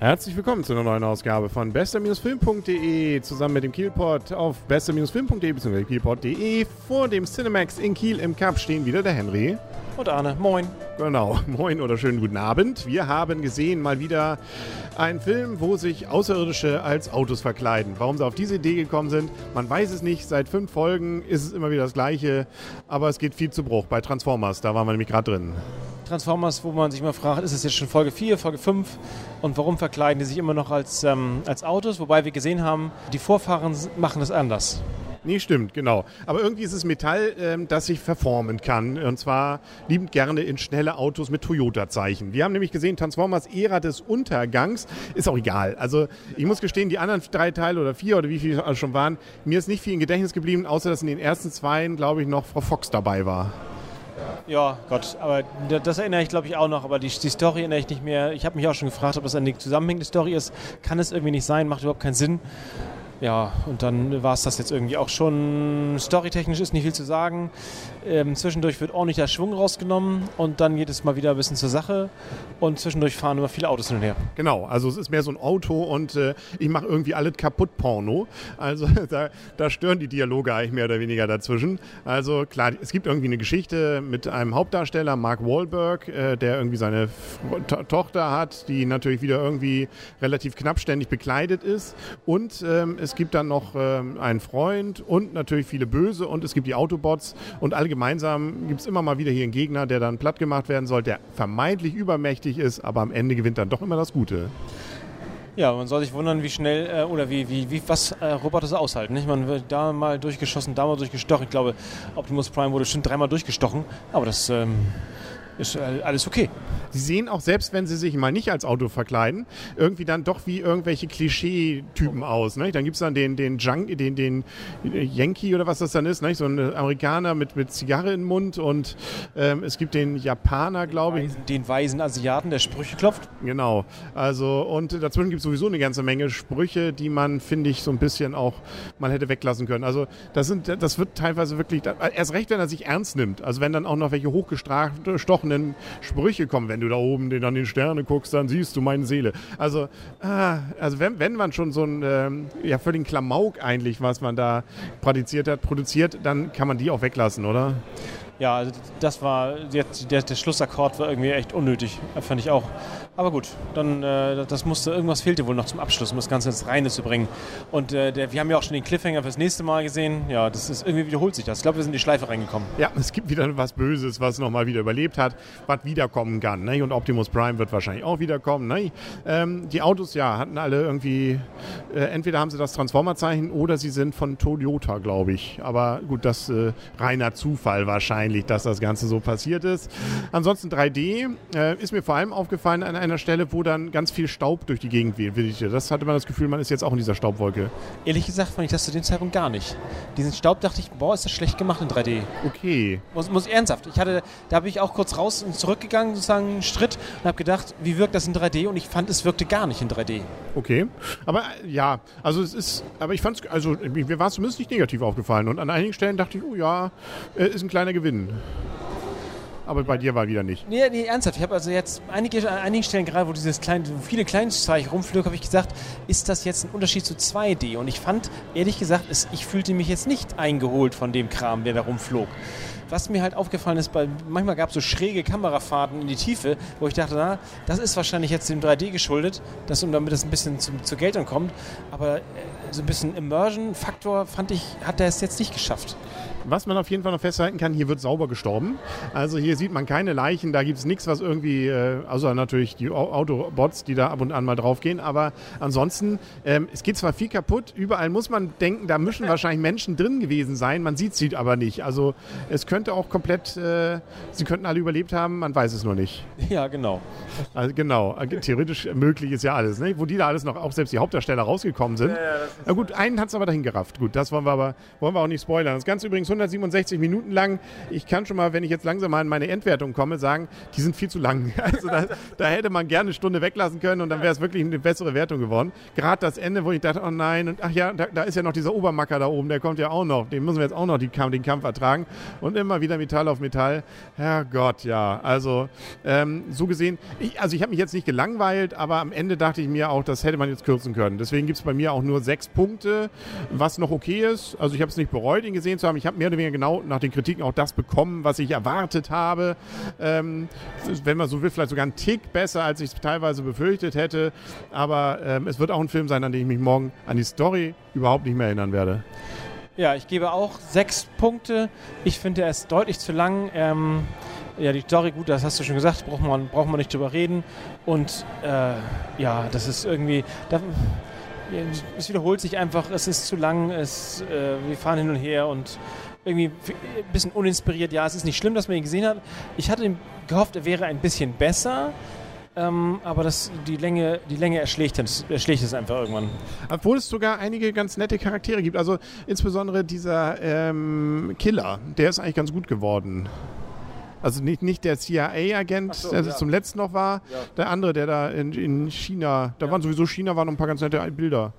Herzlich willkommen zu einer neuen Ausgabe von bester-film.de zusammen mit dem Kielpot auf bester-film.de bzw. kielpot.de. Vor dem Cinemax in Kiel im Cup stehen wieder der Henry. Und Arne, moin. Genau, moin oder schönen guten Abend. Wir haben gesehen mal wieder einen Film, wo sich Außerirdische als Autos verkleiden. Warum sie auf diese Idee gekommen sind, man weiß es nicht. Seit fünf Folgen ist es immer wieder das Gleiche, aber es geht viel zu Bruch. Bei Transformers, da waren wir nämlich gerade drin. Transformers, wo man sich mal fragt, ist es jetzt schon Folge 4, Folge 5 und warum verkleiden die sich immer noch als, ähm, als Autos? Wobei wir gesehen haben, die Vorfahren machen das anders. Nee, stimmt, genau. Aber irgendwie ist es Metall, ähm, das sich verformen kann. Und zwar liebend gerne in schnelle Autos mit Toyota-Zeichen. Wir haben nämlich gesehen, Transformers Ära des Untergangs. Ist auch egal. Also ich muss gestehen, die anderen drei Teile oder vier oder wie viele schon waren, mir ist nicht viel im Gedächtnis geblieben, außer dass in den ersten zwei, glaube ich, noch Frau Fox dabei war. Ja, Gott, aber das erinnere ich glaube ich auch noch, aber die, die Story erinnere ich nicht mehr. Ich habe mich auch schon gefragt, ob das eine zusammenhängende Story ist. Kann es irgendwie nicht sein, macht überhaupt keinen Sinn. Ja, und dann war es das jetzt irgendwie auch schon. Storytechnisch ist nicht viel zu sagen. Ähm, zwischendurch wird ordentlich der Schwung rausgenommen und dann geht es mal wieder ein bisschen zur Sache und zwischendurch fahren immer viele Autos hin und her. Genau, also es ist mehr so ein Auto und äh, ich mache irgendwie alles kaputt Porno. Also da, da, stören die Dialoge eigentlich mehr oder weniger dazwischen. Also klar, es gibt irgendwie eine Geschichte mit einem Hauptdarsteller, Mark Wahlberg, äh, der irgendwie seine to Tochter hat, die natürlich wieder irgendwie relativ knappständig bekleidet ist und ähm, es gibt dann noch ähm, einen Freund und natürlich viele Böse und es gibt die Autobots und alle gemeinsam gibt es immer mal wieder hier einen Gegner, der dann platt gemacht werden soll, der vermeintlich übermächtig ist, aber am Ende gewinnt dann doch immer das Gute. Ja, man soll sich wundern, wie schnell äh, oder wie, wie, wie was äh, Roboter so aushalten. Nicht? Man wird da mal durchgeschossen, da mal durchgestochen. Ich glaube, Optimus Prime wurde schon dreimal durchgestochen, aber das ähm, ist äh, alles okay. Sie sehen auch, selbst wenn sie sich mal nicht als Auto verkleiden, irgendwie dann doch wie irgendwelche Klischee-Typen aus. Ne? Dann gibt es dann den, den, Junk, den, den Yankee oder was das dann ist, ne? so ein Amerikaner mit, mit Zigarre im Mund und ähm, es gibt den Japaner, glaube ich. Den weisen Asiaten, der Sprüche klopft. Genau. Also, und dazwischen gibt es sowieso eine ganze Menge Sprüche, die man, finde ich, so ein bisschen auch mal hätte weglassen können. Also, das, sind, das wird teilweise wirklich, erst recht, wenn er sich ernst nimmt. Also, wenn dann auch noch welche hochgestochenen Sprüche kommen, wenn du da oben den, an den Sterne guckst, dann siehst du meine Seele. Also, ah, also wenn, wenn man schon so ein ähm, ja, völligen Klamauk eigentlich, was man da praktiziert hat, produziert, dann kann man die auch weglassen, oder? Ja, also das war, der, der, der Schlussakkord war irgendwie echt unnötig, fand ich auch. Aber gut, dann äh, das musste, irgendwas fehlte wohl noch zum Abschluss, um das Ganze ins Reine zu bringen. Und äh, der, wir haben ja auch schon den Cliffhanger fürs nächste Mal gesehen. Ja, das ist irgendwie wiederholt sich das. Ich glaube, wir sind in die Schleife reingekommen. Ja, es gibt wieder was Böses, was nochmal wieder überlebt hat, was wiederkommen kann. Ne? Und Optimus Prime wird wahrscheinlich auch wiederkommen. Ne? Ähm, die Autos, ja, hatten alle irgendwie, äh, entweder haben sie das Transformer-Zeichen oder sie sind von Toyota, glaube ich. Aber gut, das äh, reiner Zufall wahrscheinlich, dass das Ganze so passiert ist. Ansonsten 3D äh, ist mir vor allem aufgefallen an einer Stelle, wo dann ganz viel Staub durch die Gegend weht. Das hatte man das Gefühl, man ist jetzt auch in dieser Staubwolke. Ehrlich gesagt fand ich das zu dem Zeitpunkt gar nicht. Diesen Staub dachte ich, boah, ist das schlecht gemacht in 3D. Okay. Muss, muss ernsthaft. Ich hatte, da bin ich auch kurz raus und zurückgegangen, sozusagen einen Schritt und habe gedacht, wie wirkt das in 3D? Und ich fand, es wirkte gar nicht in 3D. Okay. Aber ja, also es ist, aber ich fand es, also mir war es zumindest nicht negativ aufgefallen. Und an einigen Stellen dachte ich, oh ja, äh, ist ein kleiner Gewinn aber bei dir war wieder nicht. Nee, nee ernsthaft. Ich habe also jetzt einige, an einigen Stellen, gerade wo dieses kleine, wo viele Kleinzeichen rumflögen, habe ich gesagt, ist das jetzt ein Unterschied zu 2D? Und ich fand, ehrlich gesagt, es, ich fühlte mich jetzt nicht eingeholt von dem Kram, der da rumflog. Was mir halt aufgefallen ist, bei, manchmal gab es so schräge Kamerafahrten in die Tiefe, wo ich dachte, na, das ist wahrscheinlich jetzt dem 3D geschuldet, dass, damit das ein bisschen zum, zur Geltung kommt. Aber äh, so ein bisschen Immersion-Faktor, fand ich, hat er es jetzt nicht geschafft. Was man auf jeden Fall noch festhalten kann, hier wird sauber gestorben. Also hier sieht man keine Leichen, da gibt es nichts, was irgendwie, äh, außer natürlich die Autobots, die da ab und an mal draufgehen. Aber ansonsten, ähm, es geht zwar viel kaputt, überall muss man denken, da müssen wahrscheinlich Menschen drin gewesen sein, man sieht sie aber nicht. Also es könnte auch komplett, äh, sie könnten alle überlebt haben, man weiß es nur nicht. Ja, genau. Also genau, äh, theoretisch möglich ist ja alles. Ne? Wo die da alles noch, auch selbst die Hauptdarsteller rausgekommen sind. Ja, ja, Na gut, einen hat es aber dahin gerafft. Gut, das wollen wir aber wollen wir auch nicht spoilern. Das Ganze übrigens 167 Minuten lang. Ich kann schon mal, wenn ich jetzt langsam mal in meine Endwertung komme, sagen, die sind viel zu lang. Also da, da hätte man gerne eine Stunde weglassen können und dann wäre es wirklich eine bessere Wertung geworden. Gerade das Ende, wo ich dachte, oh nein, und ach ja, da, da, ist ja noch dieser Obermacker da oben, der kommt ja auch noch. Den müssen wir jetzt auch noch die, den Kampf ertragen. Und immer wieder Metall auf Metall. Herrgott, ja. Also ähm, so gesehen, ich, also ich habe mich jetzt nicht gelangweilt, aber am Ende dachte ich mir auch, das hätte man jetzt kürzen können. Deswegen gibt es bei mir auch nur sechs Punkte, was noch okay ist. Also ich habe es nicht bereut, ihn gesehen zu haben. Ich habe mehr oder weniger genau nach den Kritiken auch das bekommen, was ich erwartet habe. Ähm, wenn man so will, vielleicht sogar einen Tick besser, als ich es teilweise befürchtet hätte. Aber ähm, es wird auch ein Film sein, an den ich mich morgen an die Story überhaupt nicht mehr erinnern werde. Ja, ich gebe auch sechs Punkte. Ich finde, er ist deutlich zu lang. Ähm, ja, die Story, gut, das hast du schon gesagt, braucht man, braucht man nicht drüber reden. Und äh, ja, das ist irgendwie. Da, es wiederholt sich einfach, es ist zu lang, es, äh, wir fahren hin und her und irgendwie ein bisschen uninspiriert. Ja, es ist nicht schlimm, dass man ihn gesehen hat. Ich hatte gehofft, er wäre ein bisschen besser. Ähm, aber das, die, Länge, die Länge erschlägt es, erschlägt es einfach irgendwann. Obwohl es sogar einige ganz nette Charaktere gibt. Also insbesondere dieser ähm, Killer, der ist eigentlich ganz gut geworden. Also nicht, nicht der CIA-Agent, so, der ja. zum letzten noch war, ja. der andere, der da in, in China, da ja. waren sowieso China, waren noch ein paar ganz nette Bilder.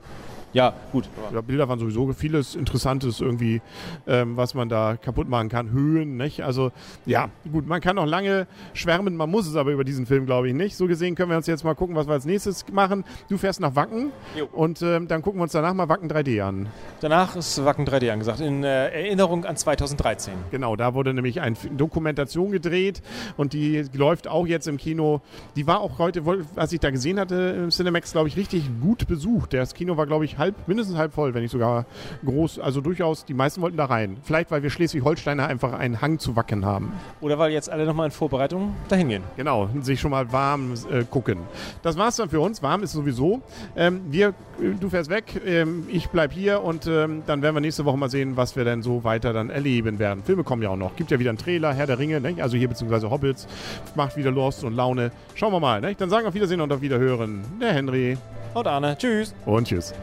Ja, gut. Ja, Bilder waren sowieso vieles Interessantes irgendwie, ähm, was man da kaputt machen kann. Höhen, nicht? Also, ja, gut, man kann noch lange schwärmen, man muss es aber über diesen Film, glaube ich, nicht. So gesehen können wir uns jetzt mal gucken, was wir als nächstes machen. Du fährst nach Wacken jo. und ähm, dann gucken wir uns danach mal Wacken 3D an. Danach ist Wacken 3D angesagt, in äh, Erinnerung an 2013. Genau, da wurde nämlich eine Dokumentation gedreht und die läuft auch jetzt im Kino. Die war auch heute, was ich da gesehen hatte im Cinemax, glaube ich, richtig gut besucht. Das Kino war, glaube ich, halb halb, mindestens halb voll, wenn nicht sogar groß. Also durchaus, die meisten wollten da rein. Vielleicht, weil wir Schleswig-Holsteiner einfach einen Hang zu wacken haben. Oder weil jetzt alle nochmal in Vorbereitung dahin gehen. Genau, sich schon mal warm äh, gucken. Das war's dann für uns. Warm ist sowieso. Ähm, wir, äh, du fährst weg, ähm, ich bleib hier und ähm, dann werden wir nächste Woche mal sehen, was wir denn so weiter dann erleben werden. Filme kommen ja auch noch. Gibt ja wieder einen Trailer, Herr der Ringe, ne? also hier beziehungsweise Hobbits. Macht wieder Lust und Laune. Schauen wir mal. Ne? Dann sagen wir auf Wiedersehen und auf Wiederhören. Der Henry. Und Arne. Tschüss. Und tschüss.